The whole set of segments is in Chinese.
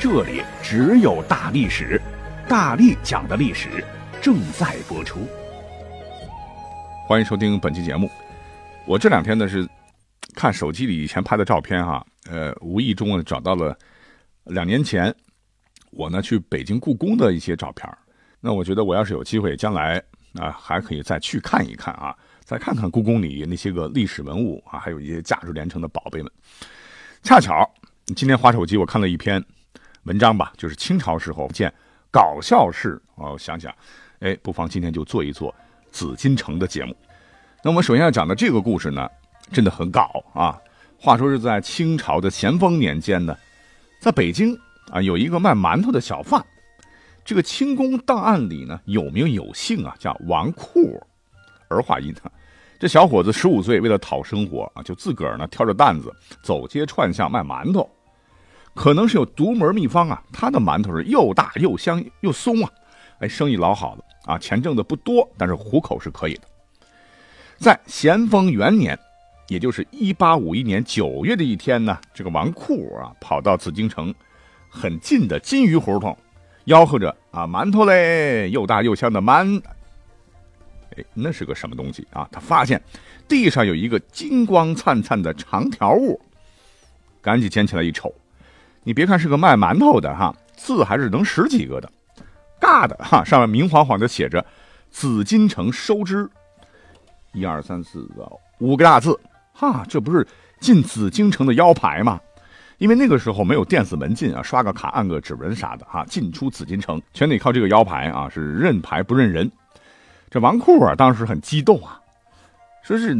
这里只有大历史，大力讲的历史正在播出。欢迎收听本期节目。我这两天呢是看手机里以前拍的照片哈，呃，无意中呢找到了两年前我呢去北京故宫的一些照片。那我觉得我要是有机会，将来啊还可以再去看一看啊，再看看故宫里那些个历史文物啊，还有一些价值连城的宝贝们。恰巧今天划手机，我看了一篇。文章吧，就是清朝时候见搞笑事哦。想想，哎，不妨今天就做一做紫禁城的节目。那我们首先要讲的这个故事呢，真的很搞啊。话说是在清朝的咸丰年间呢，在北京啊，有一个卖馒头的小贩。这个清宫档案里呢，有名有姓啊，叫王库，儿化音啊。这小伙子十五岁，为了讨生活啊，就自个儿呢挑着担子走街串巷卖馒头。可能是有独门秘方啊，他的馒头是又大又香又松啊，哎，生意老好了啊，钱挣的不多，但是糊口是可以的。在咸丰元年，也就是一八五一年九月的一天呢，这个王库啊，跑到紫禁城很近的金鱼胡同，吆喝着啊，馒头嘞，又大又香的馒。哎，那是个什么东西啊？他发现地上有一个金光灿灿的长条物，赶紧捡起来一瞅。你别看是个卖馒头的哈，字还是能识几个的，尬的哈，上面明晃晃的写着“紫禁城收支”，一二三四五个大字哈，这不是进紫禁城的腰牌吗？因为那个时候没有电子门禁啊，刷个卡按个指纹啥的哈，进出紫禁城全得靠这个腰牌啊，是认牌不认人。这王库啊，当时很激动啊，说是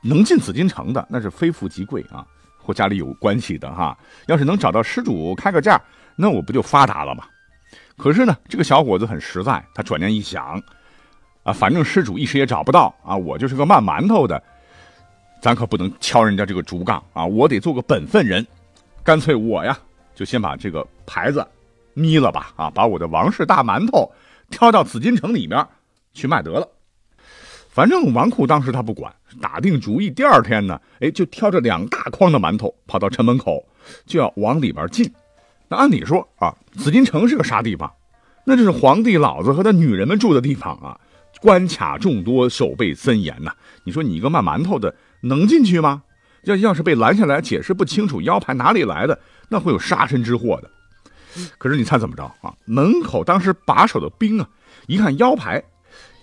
能进紫禁城的，那是非富即贵啊。或家里有关系的哈，要是能找到失主开个价，那我不就发达了吗？可是呢，这个小伙子很实在，他转念一想，啊，反正失主一时也找不到啊，我就是个卖馒头的，咱可不能敲人家这个竹杠啊，我得做个本分人，干脆我呀，就先把这个牌子眯了吧，啊，把我的王氏大馒头挑到紫禁城里面去卖得了。反正王库当时他不管，打定主意，第二天呢，哎，就挑着两大筐的馒头跑到城门口，就要往里边进。那按理说啊，紫禁城是个啥地方？那就是皇帝老子和他女人们住的地方啊，关卡众多，守备森严呐。你说你一个卖馒头的能进去吗？要要是被拦下来解释不清楚腰牌哪里来的，那会有杀身之祸的。可是你猜怎么着啊？门口当时把守的兵啊，一看腰牌，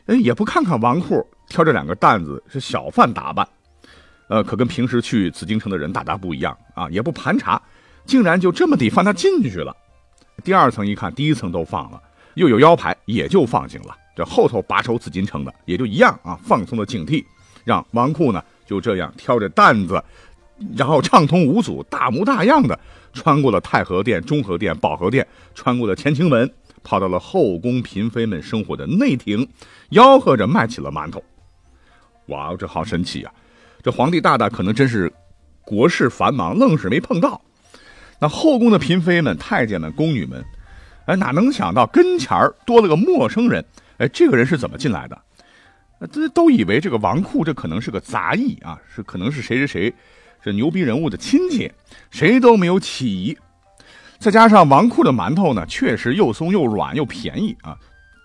哎，也不看看王库。挑着两个担子是小贩打扮，呃，可跟平时去紫禁城的人大大不一样啊！也不盘查，竟然就这么地放他进去了。第二层一看，第一层都放了，又有腰牌，也就放行了。这后头把守紫禁城的也就一样啊，放松了警惕，让王库呢就这样挑着担子，然后畅通无阻、大模大样的穿过了太和殿、中和殿、保和殿，穿过了乾清门，跑到了后宫嫔妃们生活的内廷，吆喝着卖起了馒头。哇，这好神奇啊！这皇帝大大可能真是国事繁忙，愣是没碰到。那后宫的嫔妃们、太监们、宫女们，哎，哪能想到跟前儿多了个陌生人？哎，这个人是怎么进来的？这都以为这个王库这可能是个杂役啊，是可能是谁谁谁这牛逼人物的亲戚，谁都没有起疑。再加上王库的馒头呢，确实又松又软又便宜啊，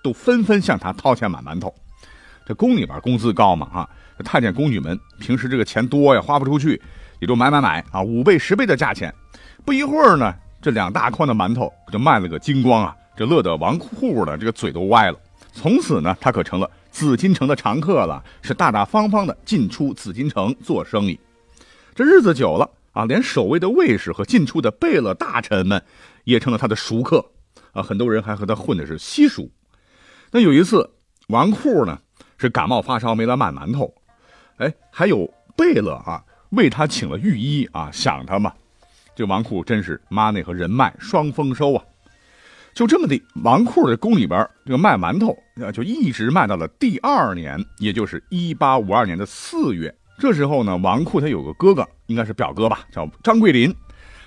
都纷纷向他掏钱买馒头。这宫里边工资高嘛，啊，太监宫女们平时这个钱多呀，花不出去，也就买买买啊，五倍十倍的价钱。不一会儿呢，这两大筐的馒头就卖了个精光啊，这乐得王库的这个嘴都歪了。从此呢，他可成了紫禁城的常客了，是大大方方的进出紫禁城做生意。这日子久了啊，连守卫的卫士和进出的贝勒大臣们也成了他的熟客啊，很多人还和他混的是稀熟。那有一次，王库呢。是感冒发烧没来卖馒头，哎，还有贝勒啊，为他请了御医啊，想他嘛。这王库真是 money 和人脉双丰收啊。就这么的，王库的宫里边这个卖馒头，就一直卖到了第二年，也就是一八五二年的四月。这时候呢，王库他有个哥哥，应该是表哥吧，叫张桂林，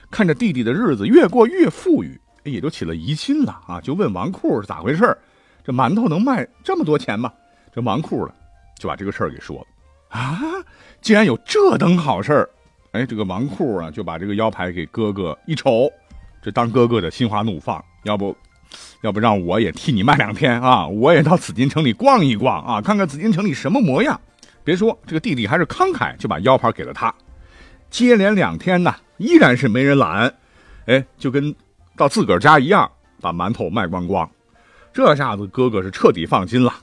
看着弟弟的日子越过越富裕，也就起了疑心了啊，就问王库是咋回事这馒头能卖这么多钱吗？这王库呢，就把这个事儿给说了啊，竟然有这等好事儿，哎，这个王库啊，就把这个腰牌给哥哥一瞅，这当哥哥的心花怒放。要不，要不让我也替你卖两天啊！我也到紫禁城里逛一逛啊，看看紫禁城里什么模样。别说这个弟弟还是慷慨，就把腰牌给了他。接连两天呢，依然是没人拦，哎，就跟到自个儿家一样，把馒头卖光光。这下子哥哥是彻底放心了！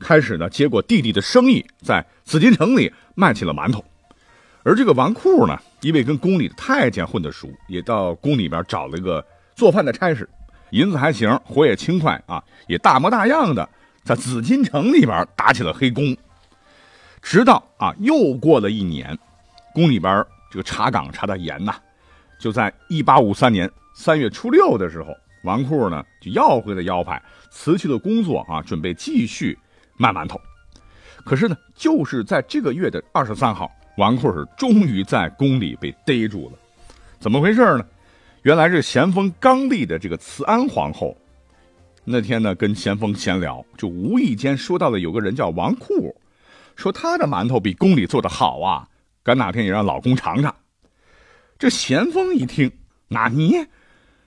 开始呢，接过弟弟的生意，在紫禁城里卖起了馒头。而这个王库呢，因为跟宫里的太监混得熟，也到宫里边找了一个做饭的差事。银子还行，活也轻快啊，也大模大样的在紫禁城里边打起了黑工。直到啊，又过了一年，宫里边这个查岗查的严呐，就在一八五三年三月初六的时候，王库呢就要回了腰牌，辞去了工作啊，准备继续卖馒头。可是呢，就是在这个月的二十三号，王库是终于在宫里被逮住了。怎么回事呢？原来是咸丰刚立的这个慈安皇后，那天呢跟咸丰闲聊，就无意间说到了有个人叫王库，说他的馒头比宫里做的好啊，赶哪天也让老公尝尝。这咸丰一听，那你，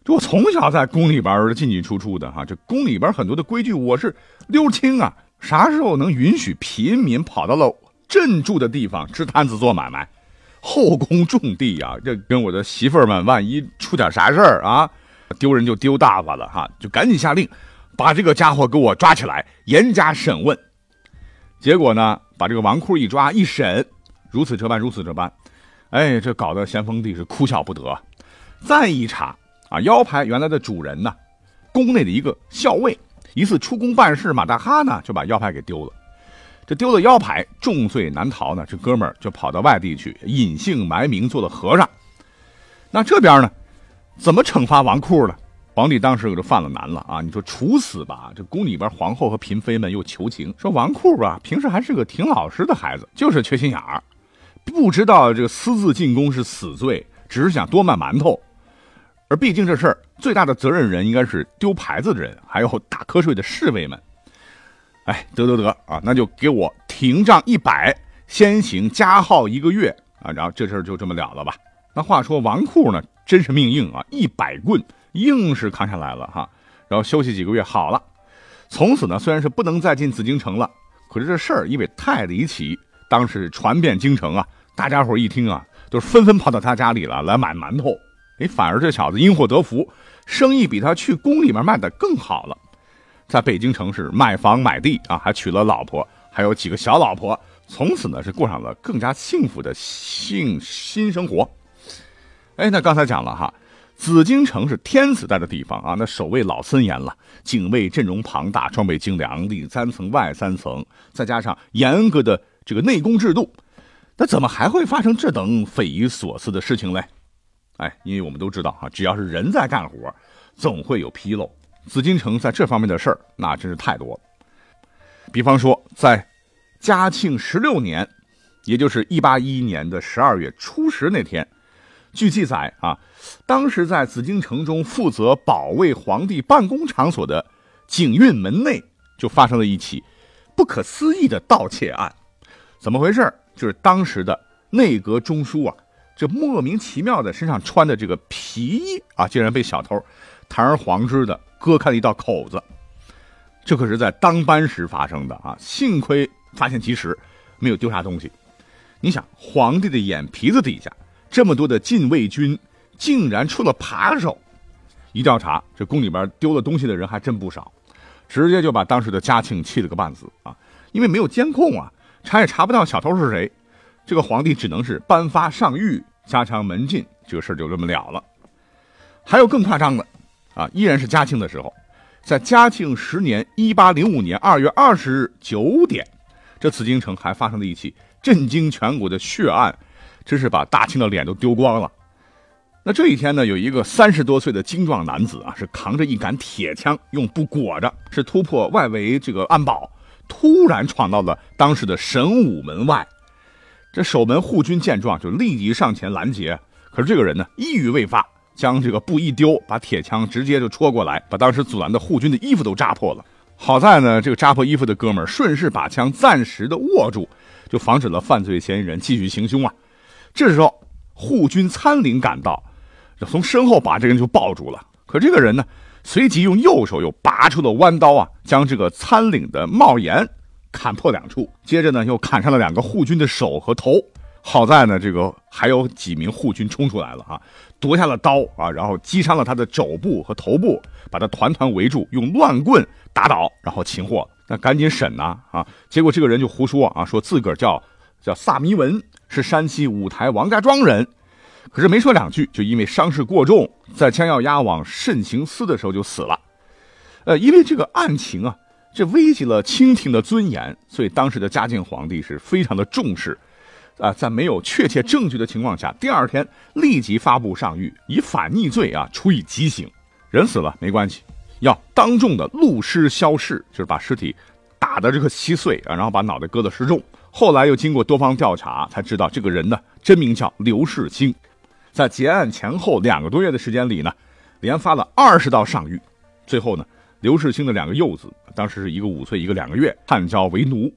这我从小在宫里边进进出出的哈，这宫里边很多的规矩我是溜清啊，啥时候能允许平民跑到了镇住的地方支摊子做买卖？后宫重地呀，这跟我的媳妇儿们万一出点啥事儿啊，丢人就丢大发了哈，就赶紧下令，把这个家伙给我抓起来，严加审问。结果呢，把这个王库一抓一审，如此这般，如此这般，哎，这搞得咸丰帝是哭笑不得。再一查啊，腰牌原来的主人呢，宫内的一个校尉，一次出宫办事，马大哈呢就把腰牌给丢了。这丢了腰牌，重罪难逃呢。这哥们儿就跑到外地去，隐姓埋名做了和尚。那这边呢，怎么惩罚王库呢？皇帝当时可就犯了难了啊！你说处死吧，这宫里边皇后和嫔妃们又求情，说王库啊，平时还是个挺老实的孩子，就是缺心眼儿，不知道这个私自进宫是死罪，只是想多卖馒头。而毕竟这事儿最大的责任人应该是丢牌子的人，还有打瞌睡的侍卫们。哎，得得得啊，那就给我停杖一百，先行加号一个月啊，然后这事儿就这么了了吧。那话说王库呢，真是命硬啊，一百棍硬是扛下来了哈。然后休息几个月好了，从此呢，虽然是不能再进紫禁城了，可是这事儿因为太离奇，当时传遍京城啊，大家伙一听啊，都纷纷跑到他家里了来买馒头。哎，反而这小子因祸得福，生意比他去宫里面卖的更好了。在北京城市买房买地啊，还娶了老婆，还有几个小老婆，从此呢是过上了更加幸福的性新生活。哎，那刚才讲了哈，紫禁城是天子待的地方啊，那守卫老森严了，警卫阵容庞大，装备精良，里三层外三层，再加上严格的这个内宫制度，那怎么还会发生这等匪夷所思的事情嘞？哎，因为我们都知道哈，只要是人在干活，总会有纰漏。紫禁城在这方面的事儿，那真是太多了。比方说，在嘉庆十六年，也就是一八一一年的十二月初十那天，据记载啊，当时在紫禁城中负责保卫皇帝办公场所的景运门内，就发生了一起不可思议的盗窃案。怎么回事？就是当时的内阁中书啊，这莫名其妙的身上穿的这个皮衣啊，竟然被小偷堂而皇之的。割开了一道口子，这可是在当班时发生的啊！幸亏发现及时，没有丢啥东西。你想，皇帝的眼皮子底下这么多的禁卫军，竟然出了扒手！一调查，这宫里边丢了东西的人还真不少，直接就把当时的嘉庆气了个半死啊！因为没有监控啊，查也查不到小偷是谁。这个皇帝只能是颁发上谕，加强门禁，这个事就这么了了。还有更夸张的。啊，依然是嘉庆的时候，在嘉庆十年（一八零五年）二月二十日九点，这紫禁城还发生了一起震惊全国的血案，真是把大清的脸都丢光了。那这一天呢，有一个三十多岁的精壮男子啊，是扛着一杆铁枪，用布裹着，是突破外围这个安保，突然闯到了当时的神武门外。这守门护军见状，就立即上前拦截。可是这个人呢，一语未发，将这个布一丢，把铁枪直接就戳过来，把当时阻拦的护军的衣服都扎破了。好在呢，这个扎破衣服的哥们顺势把枪暂时的握住，就防止了犯罪嫌疑人继续行凶啊。这时候，护军参领赶到。从身后把这个人就抱住了，可这个人呢，随即用右手又拔出了弯刀啊，将这个参领的帽檐砍破两处，接着呢又砍伤了两个护军的手和头。好在呢，这个还有几名护军冲出来了啊，夺下了刀啊，然后击伤了他的肘部和头部，把他团团围住，用乱棍打倒，然后擒获。那赶紧审呐啊！结果这个人就胡说啊，说自个儿叫叫萨弥文，是山西五台王家庄人。可是没说两句，就因为伤势过重，在将要押往慎刑司的时候就死了。呃，因为这个案情啊，这危及了清廷的尊严，所以当时的嘉靖皇帝是非常的重视。啊，在没有确切证据的情况下，第二天立即发布上谕，以反逆罪啊处以极刑。人死了没关系，要当众的戮尸消逝，就是把尸体打的这个稀碎啊，然后把脑袋割得示众。后来又经过多方调查，才知道这个人呢真名叫刘世清。在结案前后两个多月的时间里呢，连发了二十道上谕，最后呢，刘世清的两个幼子，当时是一个五岁，一个两个月，判交为奴。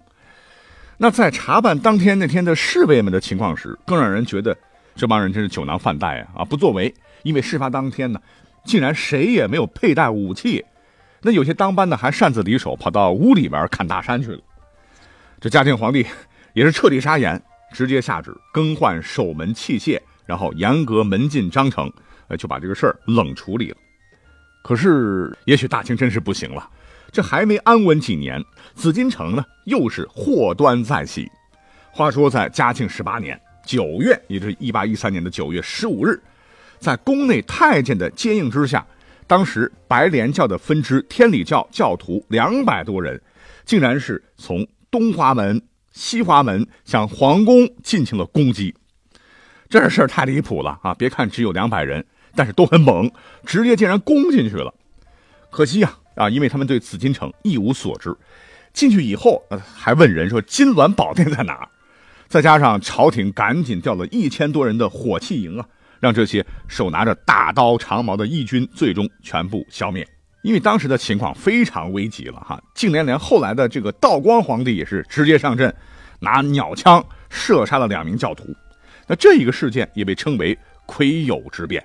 那在查办当天那天的侍卫们的情况时，更让人觉得这帮人真是酒囊饭袋啊啊不作为，因为事发当天呢，竟然谁也没有佩戴武器，那有些当班的还擅自离手，跑到屋里边看大山去了。这嘉靖皇帝也是彻底傻眼，直接下旨更换守门器械。然后严格门禁章程，呃，就把这个事儿冷处理了。可是，也许大清真是不行了，这还没安稳几年，紫禁城呢又是祸端再起。话说，在嘉庆十八年九月，也就是一八一三年的九月十五日，在宫内太监的接应之下，当时白莲教的分支天理教教徒两百多人，竟然是从东华门、西华门向皇宫进行了攻击。这事儿太离谱了啊！别看只有两百人，但是都很猛，直接竟然攻进去了。可惜呀啊，因为他们对紫禁城一无所知，进去以后还问人说金銮宝殿在哪。再加上朝廷赶紧调了一千多人的火器营啊，让这些手拿着大刀长矛的义军最终全部消灭。因为当时的情况非常危急了哈，竟连连后来的这个道光皇帝也是直接上阵，拿鸟枪射杀了两名教徒。那这一个事件也被称为癸酉之变。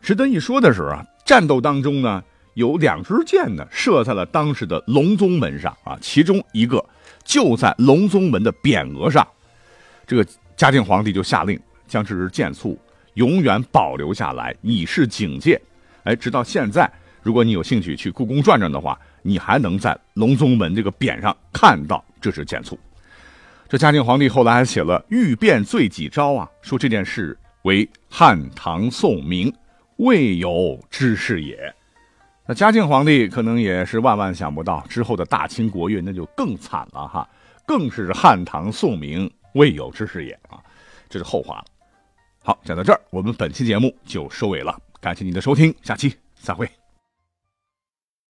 值得一说的是啊，战斗当中呢，有两支箭呢射在了当时的隆宗门上啊，其中一个就在隆宗门的匾额上。这个嘉靖皇帝就下令将这支箭簇永远保留下来，以示警戒。哎，直到现在，如果你有兴趣去故宫转转的话，你还能在隆宗门这个匾上看到这支箭簇。这嘉靖皇帝后来还写了《欲变罪己诏》啊，说这件事为汉唐宋明未有之事也。那嘉靖皇帝可能也是万万想不到，之后的大清国运那就更惨了哈，更是汉唐宋明未有之事也啊，这是后话了。好，讲到这儿，我们本期节目就收尾了，感谢您的收听，下期再会。